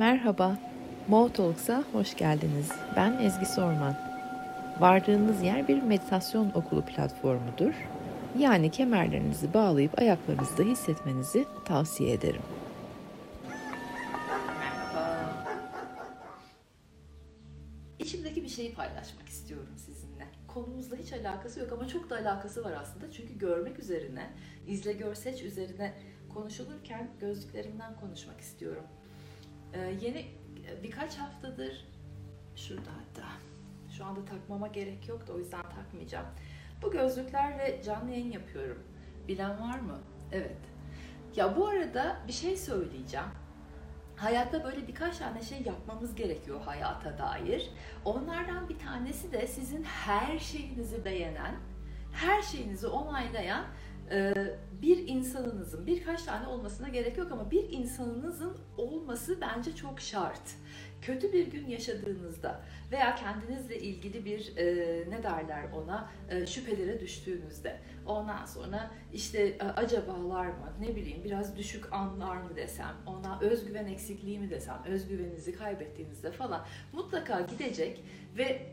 Merhaba, Mo hoş geldiniz. Ben Ezgi Sorman. Vardığınız yer bir meditasyon okulu platformudur. Yani kemerlerinizi bağlayıp ayaklarınızda hissetmenizi tavsiye ederim. İçimdeki bir şeyi paylaşmak istiyorum sizinle. Konumuzla hiç alakası yok ama çok da alakası var aslında. Çünkü görmek üzerine, izle gör seç üzerine konuşulurken gözlüklerimden konuşmak istiyorum. Ee, yeni birkaç haftadır şurada hatta şu anda takmama gerek yok o yüzden takmayacağım. Bu gözlüklerle canlı yayın yapıyorum. Bilen var mı? Evet. Ya bu arada bir şey söyleyeceğim. Hayatta böyle birkaç tane şey yapmamız gerekiyor hayata dair. Onlardan bir tanesi de sizin her şeyinizi beğenen, her şeyinizi onaylayan bir insanınızın birkaç tane olmasına gerek yok ama bir insanınızın olması bence çok şart. Kötü bir gün yaşadığınızda veya kendinizle ilgili bir e, ne derler ona e, şüphelere düştüğünüzde ondan sonra işte e, acabalar mı ne bileyim biraz düşük anlar mı desem ona özgüven eksikliği mi desem özgüveninizi kaybettiğinizde falan mutlaka gidecek ve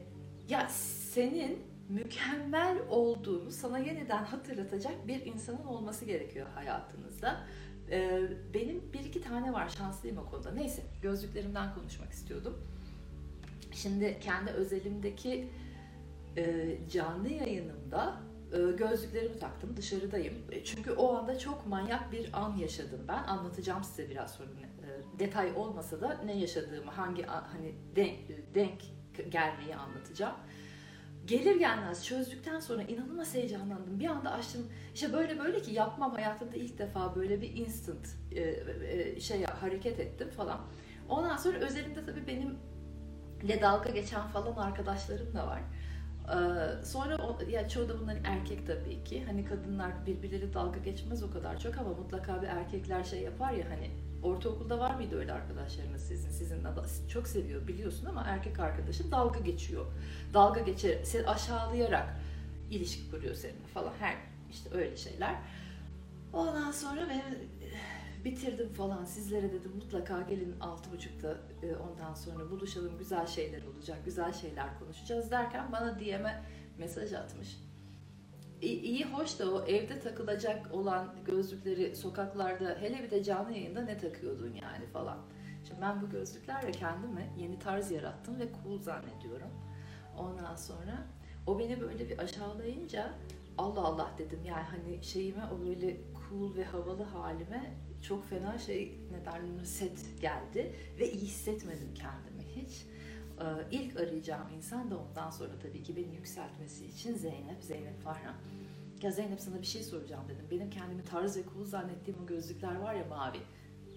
ya senin mükemmel olduğunu sana yeniden hatırlatacak bir insanın olması gerekiyor hayatınızda. Ee, benim bir iki tane var şanslıyım o konuda. Neyse gözlüklerimden konuşmak istiyordum. Şimdi kendi özelimdeki e, canlı yayınımda e, gözlüklerimi taktım dışarıdayım. E, çünkü o anda çok manyak bir an yaşadım ben. Anlatacağım size biraz sonra detay olmasa da ne yaşadığımı hangi hani denk, denk gelmeyi anlatacağım. Gelir gelmez çözdükten sonra inanılmaz heyecanlandım. Bir anda açtım. İşte böyle böyle ki yapmam hayatımda ilk defa böyle bir instant e, e, şey hareket ettim falan. Ondan sonra özelimde tabii benimle dalga geçen falan arkadaşlarım da var. Ee, sonra o, ya çoğu da bunların erkek tabii ki. Hani kadınlar birbirleri dalga geçmez o kadar çok ama mutlaka bir erkekler şey yapar ya hani ortaokulda var mıydı öyle arkadaşlarınız sizin? Sizin çok seviyor biliyorsun ama erkek arkadaşın dalga geçiyor. Dalga geçer, seni aşağılayarak ilişki kuruyor seninle falan her işte öyle şeyler. Ondan sonra ben bitirdim falan sizlere dedim mutlaka gelin altı buçukta e, ondan sonra buluşalım güzel şeyler olacak güzel şeyler konuşacağız derken bana DM'e mesaj atmış. İyi hoş da o evde takılacak olan gözlükleri sokaklarda hele bir de canlı yayında ne takıyordun yani falan. Şimdi ben bu gözlüklerle kendime yeni tarz yarattım ve cool zannediyorum. Ondan sonra o beni böyle bir aşağılayınca Allah Allah dedim yani hani şeyime o böyle cool ve havalı halime çok fena şey ne derler set geldi ve iyi hissetmedim kendimi hiç. Ee, ilk arayacağım insan da ondan sonra tabii ki beni yükseltmesi için Zeynep, Zeynep Fahran. Ya Zeynep sana bir şey soracağım dedim. Benim kendimi tarz ve cool zannettiğim o gözlükler var ya mavi.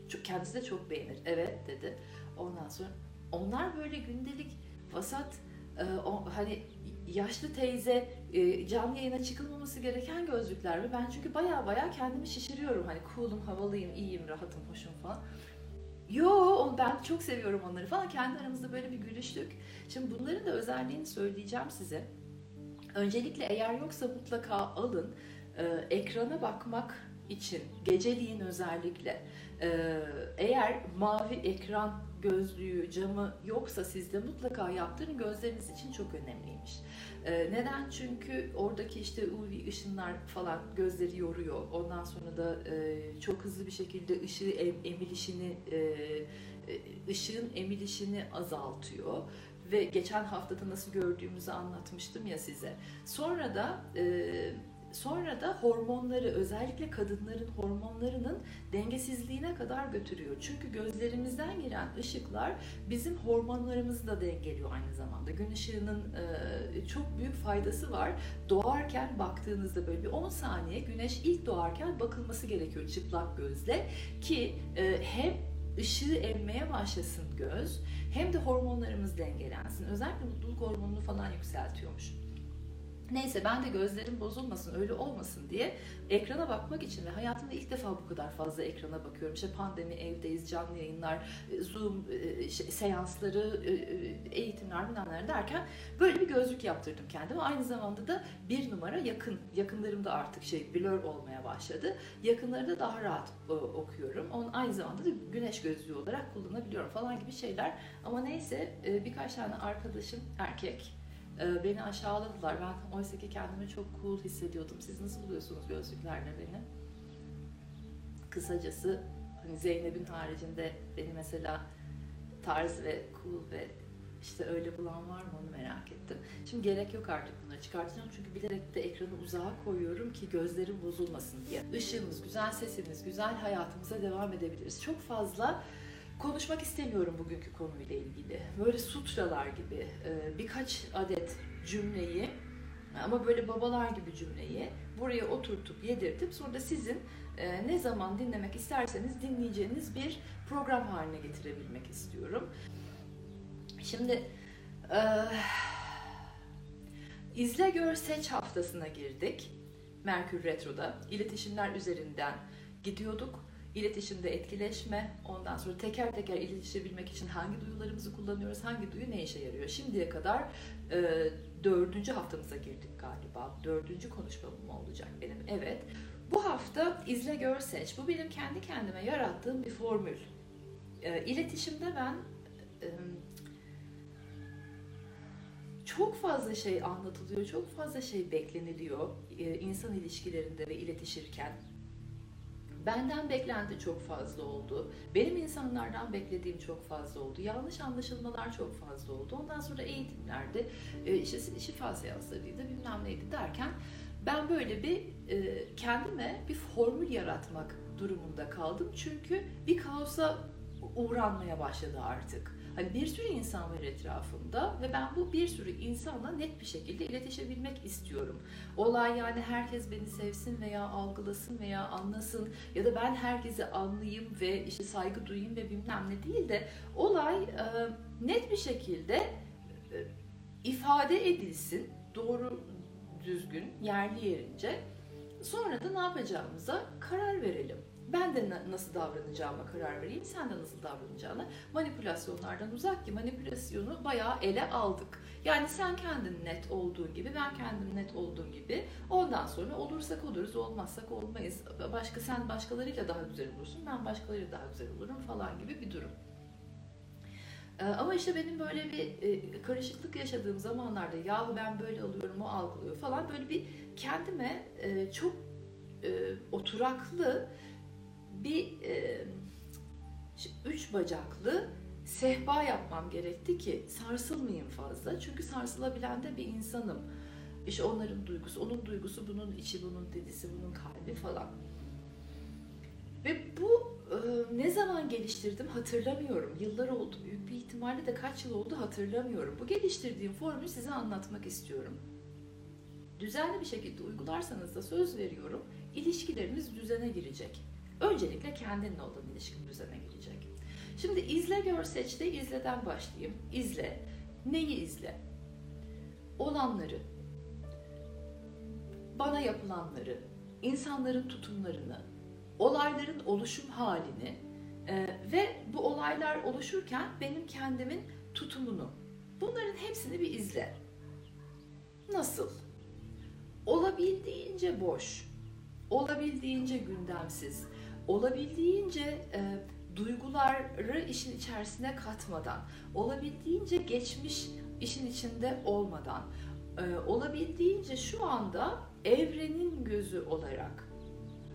Çok, kendisi de çok beğenir. Evet dedi. Ondan sonra onlar böyle gündelik vasat e, o, hani yaşlı teyze e, canlı yayına çıkılmaması gereken gözlükler mi? Ben çünkü baya baya kendimi şişiriyorum. Hani cool'um, havalıyım, iyiyim, rahatım, hoşum falan. Yo ben çok seviyorum onları falan. Kendi aramızda böyle bir gülüştük. Şimdi bunların da özelliğini söyleyeceğim size. Öncelikle eğer yoksa mutlaka alın. Ee, ekrana bakmak için geceliğin özellikle e, eğer mavi ekran gözlüğü, camı yoksa sizde mutlaka yaptırın. Gözleriniz için çok önemliymiş. E, neden? Çünkü oradaki işte UV ışınlar falan gözleri yoruyor. Ondan sonra da e, çok hızlı bir şekilde ışığı em, emilişini, e, e ışığın emilişini azaltıyor ve geçen haftada nasıl gördüğümüzü anlatmıştım ya size. Sonra da e, Sonra da hormonları özellikle kadınların hormonlarının dengesizliğine kadar götürüyor. Çünkü gözlerimizden giren ışıklar bizim hormonlarımızı da dengeliyor aynı zamanda. Gün ışığının e, çok büyük faydası var. Doğarken baktığınızda böyle bir 10 saniye güneş ilk doğarken bakılması gerekiyor çıplak gözle ki e, hem ışığı emmeye başlasın göz hem de hormonlarımız dengelensin. Özellikle mutluluk hormonunu falan yükseltiyormuş. Neyse ben de gözlerim bozulmasın, öyle olmasın diye ekrana bakmak için ve hayatımda ilk defa bu kadar fazla ekrana bakıyorum. İşte pandemi, evdeyiz, canlı yayınlar, e, Zoom e, şey, seansları, e, eğitimler, bilenler derken böyle bir gözlük yaptırdım kendime. Aynı zamanda da bir numara yakın. Yakınlarımda artık şey blur olmaya başladı. Yakınları da daha rahat okuyorum. Onun aynı zamanda da güneş gözlüğü olarak kullanabiliyorum falan gibi şeyler. Ama neyse birkaç tane arkadaşım erkek ee, beni aşağıladılar. Ben oysa ki kendimi çok cool hissediyordum. Siz nasıl buluyorsunuz gözlüklerle beni? Kısacası hani Zeynep'in haricinde beni mesela tarz ve cool ve işte öyle bulan var mı onu merak ettim. Şimdi gerek yok artık bunları çıkartacağım çünkü bilerek de ekranı uzağa koyuyorum ki gözlerim bozulmasın diye. Işığımız, güzel sesimiz, güzel hayatımıza devam edebiliriz. Çok fazla konuşmak istemiyorum bugünkü konuyla ilgili. Böyle sutralar gibi e, birkaç adet cümleyi ama böyle babalar gibi cümleyi buraya oturtup yedirtip sonra da sizin e, ne zaman dinlemek isterseniz dinleyeceğiniz bir program haline getirebilmek istiyorum. Şimdi e, izle gör seç haftasına girdik. Merkür Retro'da iletişimler üzerinden gidiyorduk iletişimde etkileşme, ondan sonra teker teker iletişebilmek için hangi duyularımızı kullanıyoruz, hangi duyu ne işe yarıyor. Şimdiye kadar e, dördüncü haftamıza girdik galiba. Dördüncü konuşmam olacak benim? Evet. Bu hafta izle gör seç. Bu benim kendi kendime yarattığım bir formül. E, iletişimde ben e, çok fazla şey anlatılıyor, çok fazla şey bekleniliyor e, insan ilişkilerinde ve iletişirken Benden beklenti çok fazla oldu. Benim insanlardan beklediğim çok fazla oldu. Yanlış anlaşılmalar çok fazla oldu. Ondan sonra eğitimlerde e, işte şifa seanslarıydı bilmem neydi derken ben böyle bir e, kendime bir formül yaratmak durumunda kaldım. Çünkü bir kaosa uğranmaya başladı artık. Hani bir sürü insan var etrafımda ve ben bu bir sürü insanla net bir şekilde iletişebilmek istiyorum. Olay yani herkes beni sevsin veya algılasın veya anlasın ya da ben herkesi anlayayım ve işte saygı duyayım ve bilmem ne değil de olay e, net bir şekilde e, ifade edilsin doğru düzgün yerli yerince sonra da ne yapacağımıza karar verelim ben de nasıl davranacağıma karar vereyim, sen de nasıl davranacağına. Manipülasyonlardan uzak ki manipülasyonu bayağı ele aldık. Yani sen kendin net olduğun gibi, ben kendim net olduğum gibi. Ondan sonra olursak oluruz, olmazsak olmayız. Başka sen başkalarıyla daha güzel olursun, ben başkalarıyla daha güzel olurum falan gibi bir durum. Ee, ama işte benim böyle bir e, karışıklık yaşadığım zamanlarda yahu ben böyle oluyorum, o algılıyor falan böyle bir kendime e, çok e, oturaklı bir e, üç bacaklı sehpa yapmam gerekti ki sarsılmayayım fazla. Çünkü sarsılabilen de bir insanım. İşte onların duygusu, onun duygusu, bunun içi, bunun dedisi, bunun kalbi falan. Ve bu e, ne zaman geliştirdim hatırlamıyorum. Yıllar oldu. Büyük bir ihtimalle de kaç yıl oldu hatırlamıyorum. Bu geliştirdiğim formülü size anlatmak istiyorum. Düzenli bir şekilde uygularsanız da söz veriyorum, ilişkileriniz düzene girecek. Öncelikle kendinle olan ilişkin düzene girecek. Şimdi izle gör seçte izleden başlayayım. İzle. Neyi izle? Olanları, bana yapılanları, insanların tutumlarını, olayların oluşum halini e, ve bu olaylar oluşurken benim kendimin tutumunu. Bunların hepsini bir izle. Nasıl? Olabildiğince boş, olabildiğince gündemsiz, olabildiğince e, duyguları işin içerisine katmadan, olabildiğince geçmiş işin içinde olmadan, e, olabildiğince şu anda evrenin gözü olarak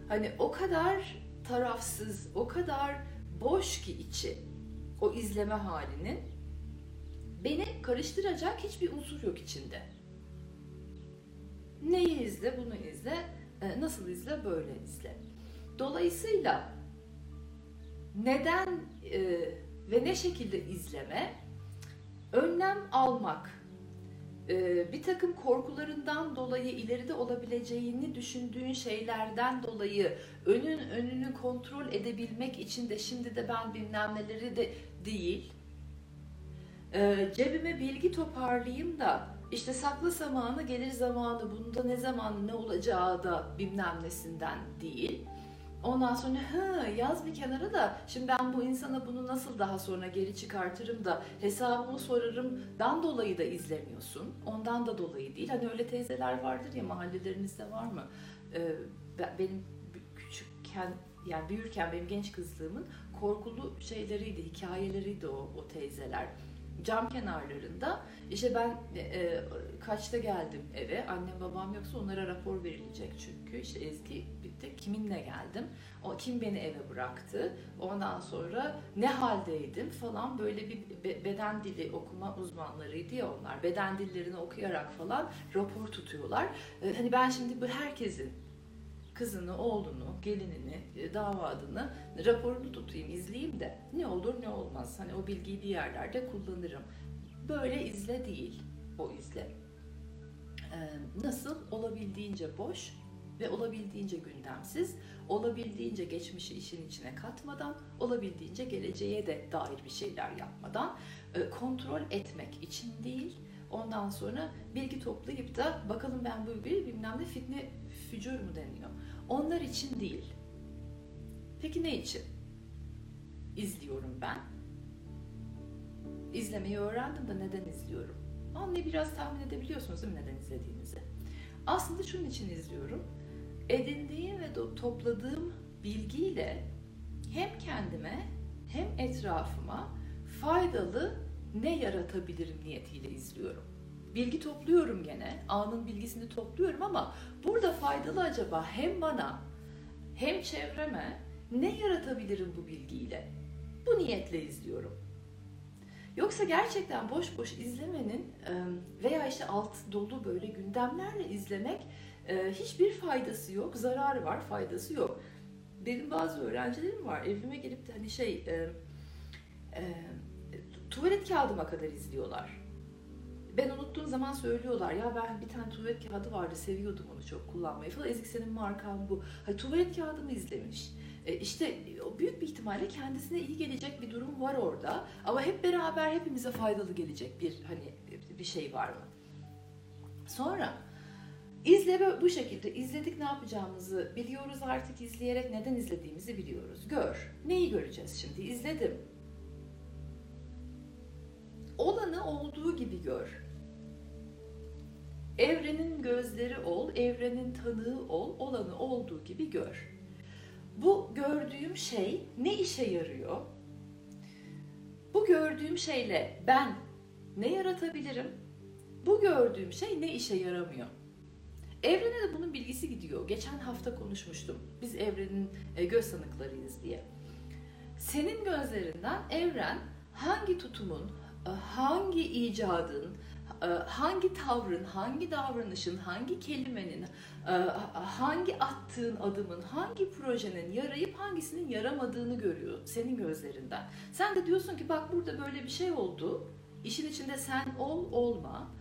hani o kadar tarafsız, o kadar boş ki içi o izleme halinin beni karıştıracak hiçbir unsur yok içinde. Neyi izle, bunu izle, e, nasıl izle, böyle izle. Dolayısıyla neden e, ve ne şekilde izleme, önlem almak, e, bir takım korkularından dolayı ileride olabileceğini düşündüğün şeylerden dolayı önün önünü kontrol edebilmek için de şimdi de ben bilmem neleri de değil, e, cebime bilgi toparlayayım da işte saklı zamanı gelir zamanı bunda ne zaman ne olacağı da bilmem nesinden değil. Ondan sonra hı, yaz bir kenara da şimdi ben bu insana bunu nasıl daha sonra geri çıkartırım da hesabımı sorarımdan dolayı da izlemiyorsun. Ondan da dolayı değil. Hani öyle teyzeler vardır ya mahallelerinizde var mı? Ee, benim küçükken yani büyürken benim genç kızlığımın korkulu şeyleriydi, hikayeleriydi o, o teyzeler cam kenarlarında. İşte ben e, e, kaçta geldim eve? Annem babam yoksa onlara rapor verilecek çünkü. İşte Ezgi bitti kiminle geldim? O kim beni eve bıraktı? Ondan sonra ne haldeydim falan. Böyle bir beden dili okuma uzmanlarıydı ya onlar. Beden dillerini okuyarak falan rapor tutuyorlar. E, hani ben şimdi bu herkesin kızını, oğlunu, gelinini, e, davadını raporunu tutayım, izleyeyim de ne olur ne olmaz. Hani o bilgiyi bir yerlerde kullanırım. Böyle izle değil o izle. Ee, nasıl? Olabildiğince boş ve olabildiğince gündemsiz, olabildiğince geçmişi işin içine katmadan, olabildiğince geleceğe de dair bir şeyler yapmadan e, kontrol etmek için değil, ondan sonra bilgi toplayıp da bakalım ben bu bir bilmem ne fitne fücur mu deniyor onlar için değil. Peki ne için? İzliyorum ben. İzlemeyi öğrendim de neden izliyorum? Anlayı biraz tahmin edebiliyorsunuz değil mi neden izlediğinizi? Aslında şunun için izliyorum. Edindiğim ve topladığım bilgiyle hem kendime hem etrafıma faydalı ne yaratabilirim niyetiyle izliyorum. Bilgi topluyorum gene, anın bilgisini topluyorum ama burada faydalı acaba hem bana hem çevreme ne yaratabilirim bu bilgiyle? Bu niyetle izliyorum. Yoksa gerçekten boş boş izlemenin veya işte alt dolu böyle gündemlerle izlemek hiçbir faydası yok. Zararı var, faydası yok. Benim bazı öğrencilerim var. Evime gelip de hani şey tuvalet kağıdıma kadar izliyorlar ben unuttuğum zaman söylüyorlar ya ben bir tane tuvalet kağıdı vardı seviyordum onu çok kullanmayı falan. Ezik senin markan bu. Hani tuvalet kağıdımı izlemiş. E işte büyük bir ihtimalle kendisine iyi gelecek bir durum var orada. Ama hep beraber hepimize faydalı gelecek bir hani bir şey var mı? Sonra izle bu şekilde izledik ne yapacağımızı biliyoruz artık izleyerek neden izlediğimizi biliyoruz. Gör. Neyi göreceğiz şimdi? İzledim. Olanı olduğu gibi gör. Evrenin gözleri ol, evrenin tanığı ol, olanı olduğu gibi gör. Bu gördüğüm şey ne işe yarıyor? Bu gördüğüm şeyle ben ne yaratabilirim? Bu gördüğüm şey ne işe yaramıyor? Evrene de bunun bilgisi gidiyor. Geçen hafta konuşmuştum. Biz evrenin e, göz tanıklarıyız diye. Senin gözlerinden evren hangi tutumun, hangi icadın, e, hangi tavrın, hangi davranışın, hangi kelimenin, e, hangi attığın adımın, hangi projenin yarayıp hangisinin yaramadığını görüyor senin gözlerinden. Sen de diyorsun ki bak burada böyle bir şey oldu. İşin içinde sen ol olma.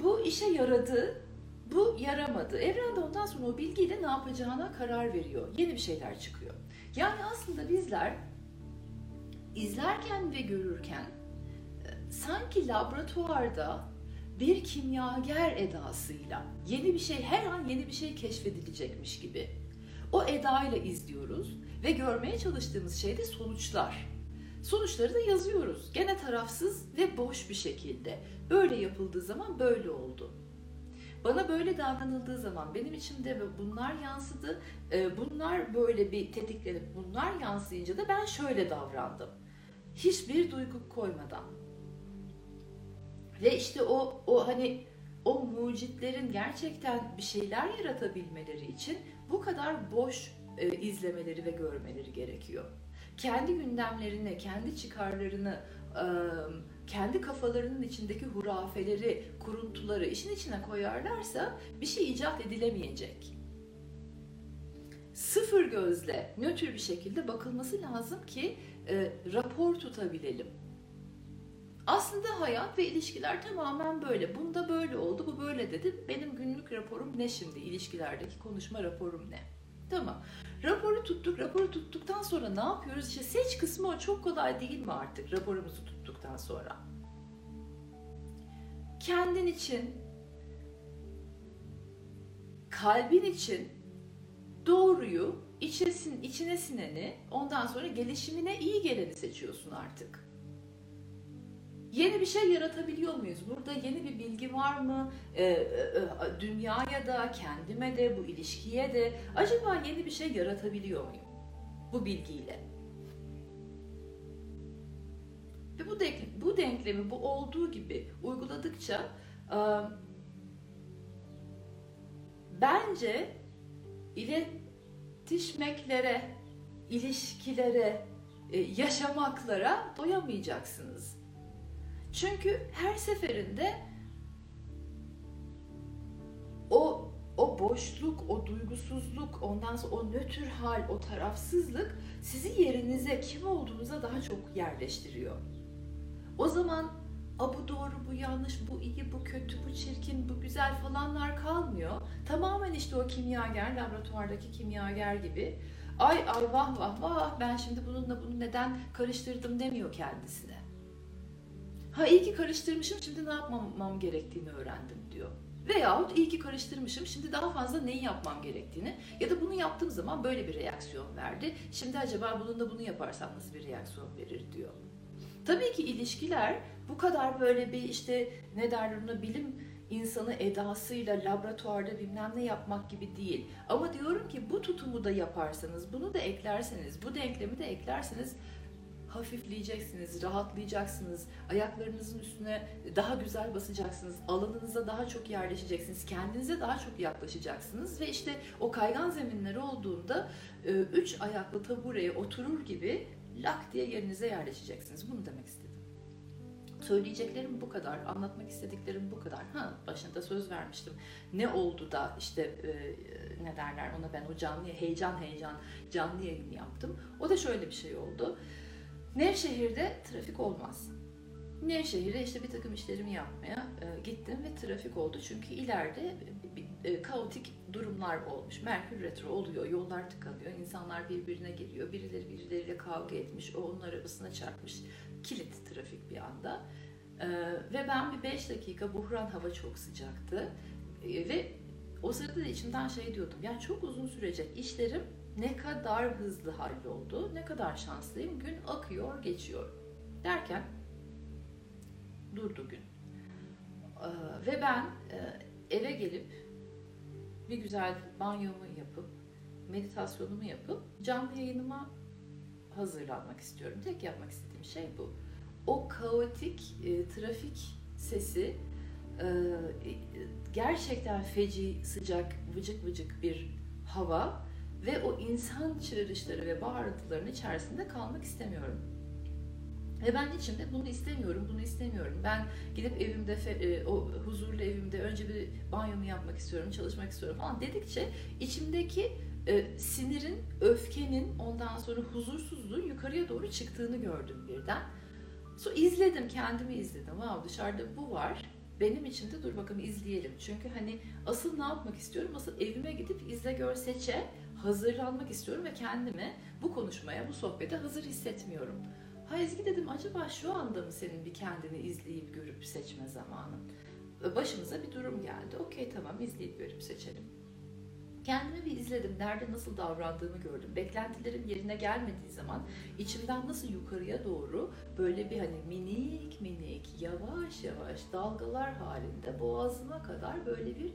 Bu işe yaradı, bu yaramadı. Evren de ondan sonra o bilgiyle ne yapacağına karar veriyor. Yeni bir şeyler çıkıyor. Yani aslında bizler izlerken ve görürken sanki laboratuvarda bir kimyager edasıyla yeni bir şey her an yeni bir şey keşfedilecekmiş gibi o edayla izliyoruz ve görmeye çalıştığımız şey de sonuçlar. Sonuçları da yazıyoruz. Gene tarafsız ve boş bir şekilde. Böyle yapıldığı zaman böyle oldu. Bana böyle davranıldığı zaman benim içimde bunlar yansıdı. E, bunlar böyle bir tetiklenip bunlar yansıyınca da ben şöyle davrandım. Hiçbir duygu koymadan ve işte o o hani o mucitlerin gerçekten bir şeyler yaratabilmeleri için bu kadar boş e, izlemeleri ve görmeleri gerekiyor. Kendi gündemlerini, kendi çıkarlarını, e, kendi kafalarının içindeki hurafeleri, kuruntuları işin içine koyarlarsa bir şey icat edilemeyecek. Sıfır gözle, nötr bir şekilde bakılması lazım ki e, rapor tutabilelim aslında hayat ve ilişkiler tamamen böyle. Bunda böyle oldu, bu böyle dedi. Benim günlük raporum ne şimdi? İlişkilerdeki konuşma raporum ne? Tamam. Raporu tuttuk. Raporu tuttuktan sonra ne yapıyoruz? İşte seç kısmı o çok kolay değil mi artık raporumuzu tuttuktan sonra? kendin için, kalbin için doğruyu, içesin, içine sineni, ondan sonra gelişimine iyi geleni seçiyorsun artık. Yeni bir şey yaratabiliyor muyuz? Burada yeni bir bilgi var mı? Ee, e, e, dünyaya da, kendime de, bu ilişkiye de acaba yeni bir şey yaratabiliyor muyum? Bu bilgiyle. Ve bu, denk, bu denklemi bu olduğu gibi uyguladıkça e, bence iletişmeklere, ilişkilere, e, yaşamaklara doyamayacaksınız. Çünkü her seferinde o o boşluk, o duygusuzluk, ondan sonra o nötr hal, o tarafsızlık sizi yerinize, kim olduğunuza daha çok yerleştiriyor. O zaman A bu doğru, bu yanlış, bu iyi, bu kötü, bu çirkin, bu güzel falanlar kalmıyor. Tamamen işte o kimyager, laboratuvardaki kimyager gibi. Ay ay vah vah vah ben şimdi bununla bunu neden karıştırdım demiyor kendisine. Ha iyi ki karıştırmışım şimdi ne yapmam gerektiğini öğrendim diyor. Veyahut iyi ki karıştırmışım şimdi daha fazla neyi yapmam gerektiğini ya da bunu yaptığım zaman böyle bir reaksiyon verdi. Şimdi acaba bununla bunu yaparsam nasıl bir reaksiyon verir diyor. Tabii ki ilişkiler bu kadar böyle bir işte ne derler ona bilim insanı edasıyla laboratuvarda bilmem ne yapmak gibi değil. Ama diyorum ki bu tutumu da yaparsanız, bunu da eklerseniz, bu denklemi de eklerseniz hafifleyeceksiniz, rahatlayacaksınız, ayaklarınızın üstüne daha güzel basacaksınız, alanınıza daha çok yerleşeceksiniz, kendinize daha çok yaklaşacaksınız ve işte o kaygan zeminler olduğunda e, üç ayaklı tabureye oturur gibi lak diye yerinize yerleşeceksiniz. Bunu demek istedim. Söyleyeceklerim bu kadar, anlatmak istediklerim bu kadar. Ha başında söz vermiştim. Ne oldu da işte e, ne derler ona ben o canlı heyecan heyecan canlı yayın yaptım. O da şöyle bir şey oldu. Nevşehir'de trafik olmaz. Nevşehir'e işte bir takım işlerimi yapmaya e, gittim ve trafik oldu. Çünkü ileride e, kaotik durumlar olmuş. Merkür retro oluyor, yollar tıkanıyor, insanlar birbirine geliyor, birileri birileriyle kavga etmiş, o onun arabasına çarpmış. Kilit trafik bir anda. E, ve ben bir 5 dakika buhran hava çok sıcaktı. Ve o sırada da içimden şey diyordum. Yani çok uzun sürecek işlerim ne kadar hızlı halloldu, ne kadar şanslıyım. Gün akıyor, geçiyor. Derken durdu gün. Ee, ve ben e, eve gelip bir güzel banyomu yapıp meditasyonumu yapıp canlı yayınıma hazırlanmak istiyorum. Tek yapmak istediğim şey bu. O kaotik e, trafik sesi e, gerçekten feci, sıcak, vıcık vıcık bir hava ve o insan çığırışları ve bağırtıların içerisinde kalmak istemiyorum. Ve ben içimde bunu istemiyorum, bunu istemiyorum. Ben gidip evimde, e, o huzurlu evimde önce bir banyomu yapmak istiyorum, çalışmak istiyorum falan dedikçe içimdeki e, sinirin, öfkenin, ondan sonra huzursuzluğun yukarıya doğru çıktığını gördüm birden. So izledim, kendimi izledim. Wow dışarıda bu var. Benim için de dur bakalım izleyelim. Çünkü hani asıl ne yapmak istiyorum? Asıl evime gidip izle gör seçe hazırlanmak istiyorum ve kendimi bu konuşmaya, bu sohbete hazır hissetmiyorum. Ha Ezgi dedim acaba şu anda mı senin bir kendini izleyip görüp seçme zamanın? Başımıza bir durum geldi. Okey tamam izleyip görüp seçelim. Kendimi bir izledim. Nerede nasıl davrandığımı gördüm. Beklentilerim yerine gelmediği zaman içimden nasıl yukarıya doğru böyle bir hani minik minik yavaş yavaş dalgalar halinde boğazıma kadar böyle bir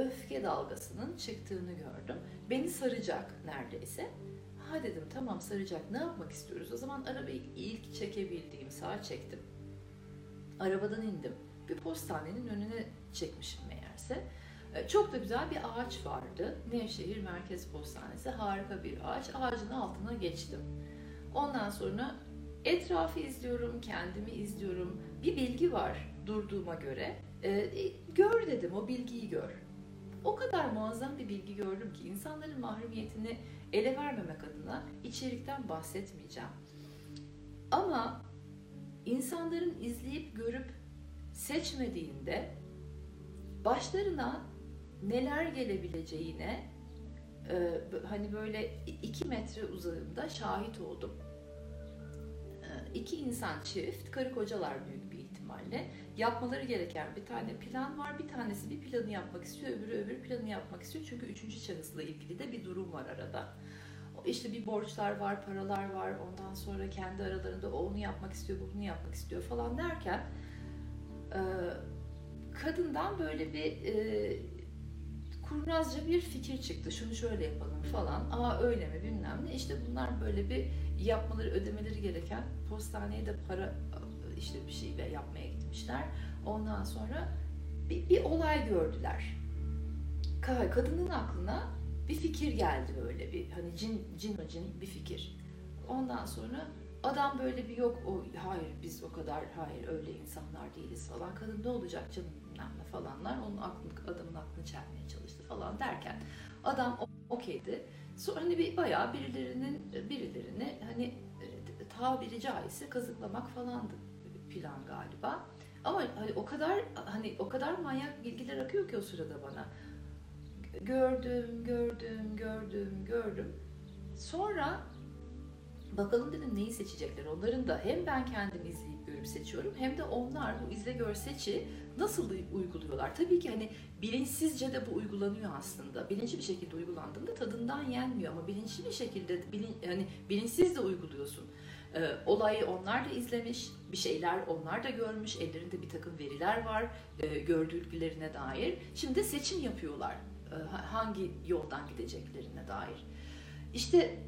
öfke dalgasının çıktığını gördüm. Beni saracak neredeyse. Ha dedim tamam saracak ne yapmak istiyoruz? O zaman arabayı ilk çekebildiğim sağa çektim. Arabadan indim. Bir postanenin önüne çekmişim meğerse. Ee, çok da güzel bir ağaç vardı. Nevşehir Merkez Postanesi harika bir ağaç. Ağacın altına geçtim. Ondan sonra etrafı izliyorum, kendimi izliyorum. Bir bilgi var durduğuma göre. Ee, gör dedim o bilgiyi gör. O kadar muazzam bir bilgi gördüm ki insanların mahremiyetini ele vermemek adına içerikten bahsetmeyeceğim. Ama insanların izleyip görüp seçmediğinde başlarına neler gelebileceğine e, hani böyle iki metre uzağında şahit oldum. E, iki insan çift, karı kocalar büyük ihtimalle. Yapmaları gereken bir tane plan var. Bir tanesi bir planı yapmak istiyor, öbürü öbür planı yapmak istiyor. Çünkü üçüncü şahısla ilgili de bir durum var arada. İşte bir borçlar var, paralar var. Ondan sonra kendi aralarında o onu yapmak istiyor, bu bunu yapmak istiyor falan derken kadından böyle bir kurnazca bir fikir çıktı. Şunu şöyle yapalım falan. Aa öyle mi bilmem ne. İşte bunlar böyle bir yapmaları, ödemeleri gereken postaneye de para işte bir şey yapmaya gitmişler. Ondan sonra bir, bir olay gördüler. Kadının aklına bir fikir geldi böyle bir hani cin cin cin bir fikir. Ondan sonra adam böyle bir yok o hayır biz o kadar hayır öyle insanlar değiliz falan. Kadın ne olacak canım ne falanlar. Onun aklını adamın aklını çelmeye çalıştı falan derken adam okeydi. Sonra hani bir bayağı birilerinin birilerini hani e, tabiri caizse kazıklamak falandı plan galiba. Ama hani o kadar hani o kadar manyak bilgiler akıyor ki o sırada bana. Gördüm, gördüm, gördüm, gördüm. Sonra bakalım dedim neyi seçecekler. Onların da hem ben kendim izleyip görüp seçiyorum hem de onlar bu izle gör seçi nasıl uyguluyorlar. Tabii ki hani bilinçsizce de bu uygulanıyor aslında. Bilinçli bir şekilde uygulandığında tadından yenmiyor ama bilinçli bir şekilde bilin, hani bilinçsiz de uyguluyorsun. Ee, olayı onlar da izlemiş, bir şeyler onlar da görmüş, ellerinde bir takım veriler var e, gördüklerine dair. Şimdi seçim yapıyorlar e, hangi yoldan gideceklerine dair. İşte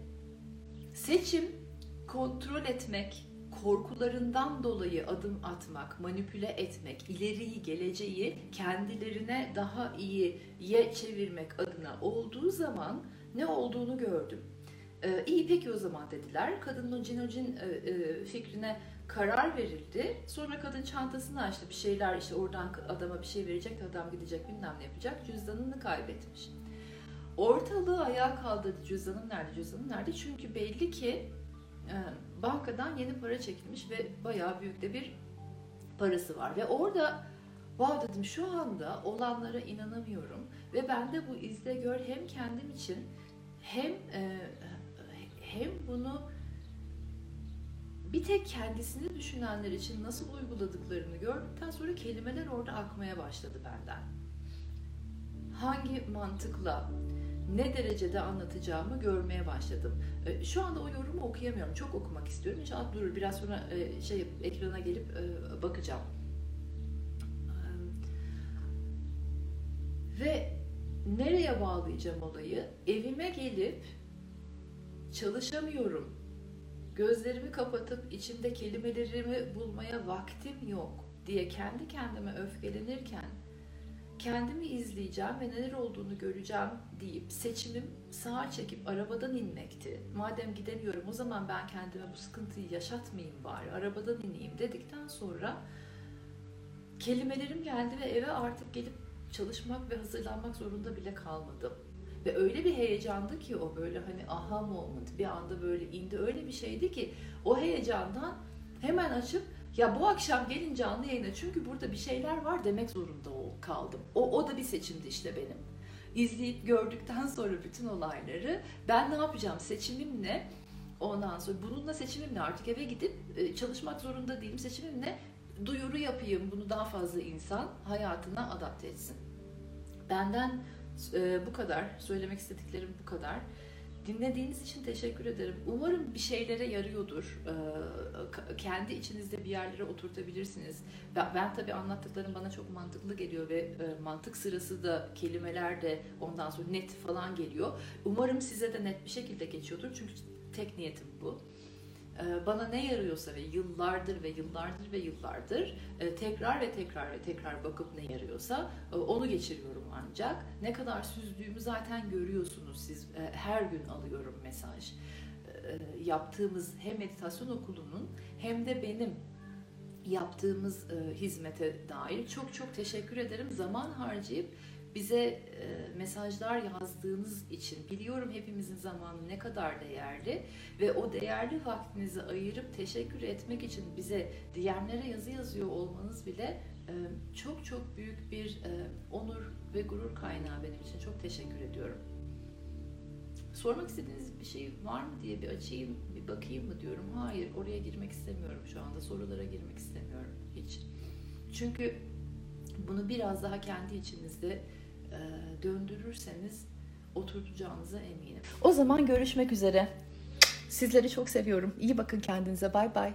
seçim kontrol etmek, korkularından dolayı adım atmak, manipüle etmek, ileriyi, geleceği kendilerine daha iyiye çevirmek adına olduğu zaman ne olduğunu gördüm. Ee, iyi peki o zaman dediler. Kadının cinocin e, e, fikrine karar verildi. Sonra kadın çantasını açtı. Bir şeyler işte oradan adama bir şey verecek. Adam gidecek bilmem ne yapacak. Cüzdanını kaybetmiş. Ortalığı ayağa kaldırdı. Cüzdanın nerede? Cüzdanın nerede? Çünkü belli ki e, bankadan yeni para çekilmiş ve bayağı büyük de bir parası var. Ve orada wow dedim şu anda olanlara inanamıyorum. Ve ben de bu izle gör hem kendim için hem e, hem bunu bir tek kendisini düşünenler için nasıl uyguladıklarını gördükten sonra kelimeler orada akmaya başladı benden. Hangi mantıkla, ne derecede anlatacağımı görmeye başladım. E, şu anda o yorumu okuyamıyorum. Çok okumak istiyorum. İnşallah durur. Biraz sonra e, şey ekrana gelip e, bakacağım. Ve nereye bağlayacağım olayı? Evime gelip çalışamıyorum gözlerimi kapatıp içimde kelimelerimi bulmaya vaktim yok diye kendi kendime öfkelenirken kendimi izleyeceğim ve neler olduğunu göreceğim deyip seçimim sağa çekip arabadan inmekti. Madem gidemiyorum o zaman ben kendime bu sıkıntıyı yaşatmayayım bari arabadan ineyim dedikten sonra kelimelerim geldi ve eve artık gelip çalışmak ve hazırlanmak zorunda bile kalmadım. Ve öyle bir heyecandı ki o böyle hani aha moment bir anda böyle indi öyle bir şeydi ki o heyecandan hemen açıp ya bu akşam gelin canlı yayına çünkü burada bir şeyler var demek zorunda kaldım. O, o da bir seçimdi işte benim. İzleyip gördükten sonra bütün olayları ben ne yapacağım seçimim ne? Ondan sonra bununla seçimim ne? Artık eve gidip e, çalışmak zorunda değilim. Seçimim ne? Duyuru yapayım. Bunu daha fazla insan hayatına adapte etsin. Benden e, bu kadar. Söylemek istediklerim bu kadar. Dinlediğiniz için teşekkür ederim. Umarım bir şeylere yarıyordur. Ee, kendi içinizde bir yerlere oturtabilirsiniz. Ben, ben tabii anlattıklarım bana çok mantıklı geliyor ve e, mantık sırası da kelimeler de ondan sonra net falan geliyor. Umarım size de net bir şekilde geçiyordur. Çünkü tek niyetim bu. Ee, bana ne yarıyorsa ve yıllardır ve yıllardır ve yıllardır e, tekrar ve tekrar ve tekrar bakıp ne yarıyorsa e, onu geçiriyorum ancak. Ne kadar süzdüğümü zaten görüyorsunuz siz. E, her gün alıyorum mesaj. Yaptığımız hem meditasyon okulunun hem de benim yaptığımız hizmete dair çok çok teşekkür ederim. Zaman harcayıp bize e, mesajlar yazdığınız için biliyorum hepimizin zamanı ne kadar değerli ve o değerli vaktinizi ayırıp teşekkür etmek için bize DM'lere yazı yazıyor olmanız bile e, çok çok büyük bir e, onur ve gurur kaynağı benim için. Çok teşekkür ediyorum. Sormak istediğiniz bir şey var mı diye bir açayım, bir bakayım mı diyorum. Hayır, oraya girmek istemiyorum şu anda. Sorulara girmek istemiyorum hiç. Çünkü bunu biraz daha kendi içinizde e, döndürürseniz oturtacağınıza eminim. O zaman görüşmek üzere. Sizleri çok seviyorum. İyi bakın kendinize. Bay bay.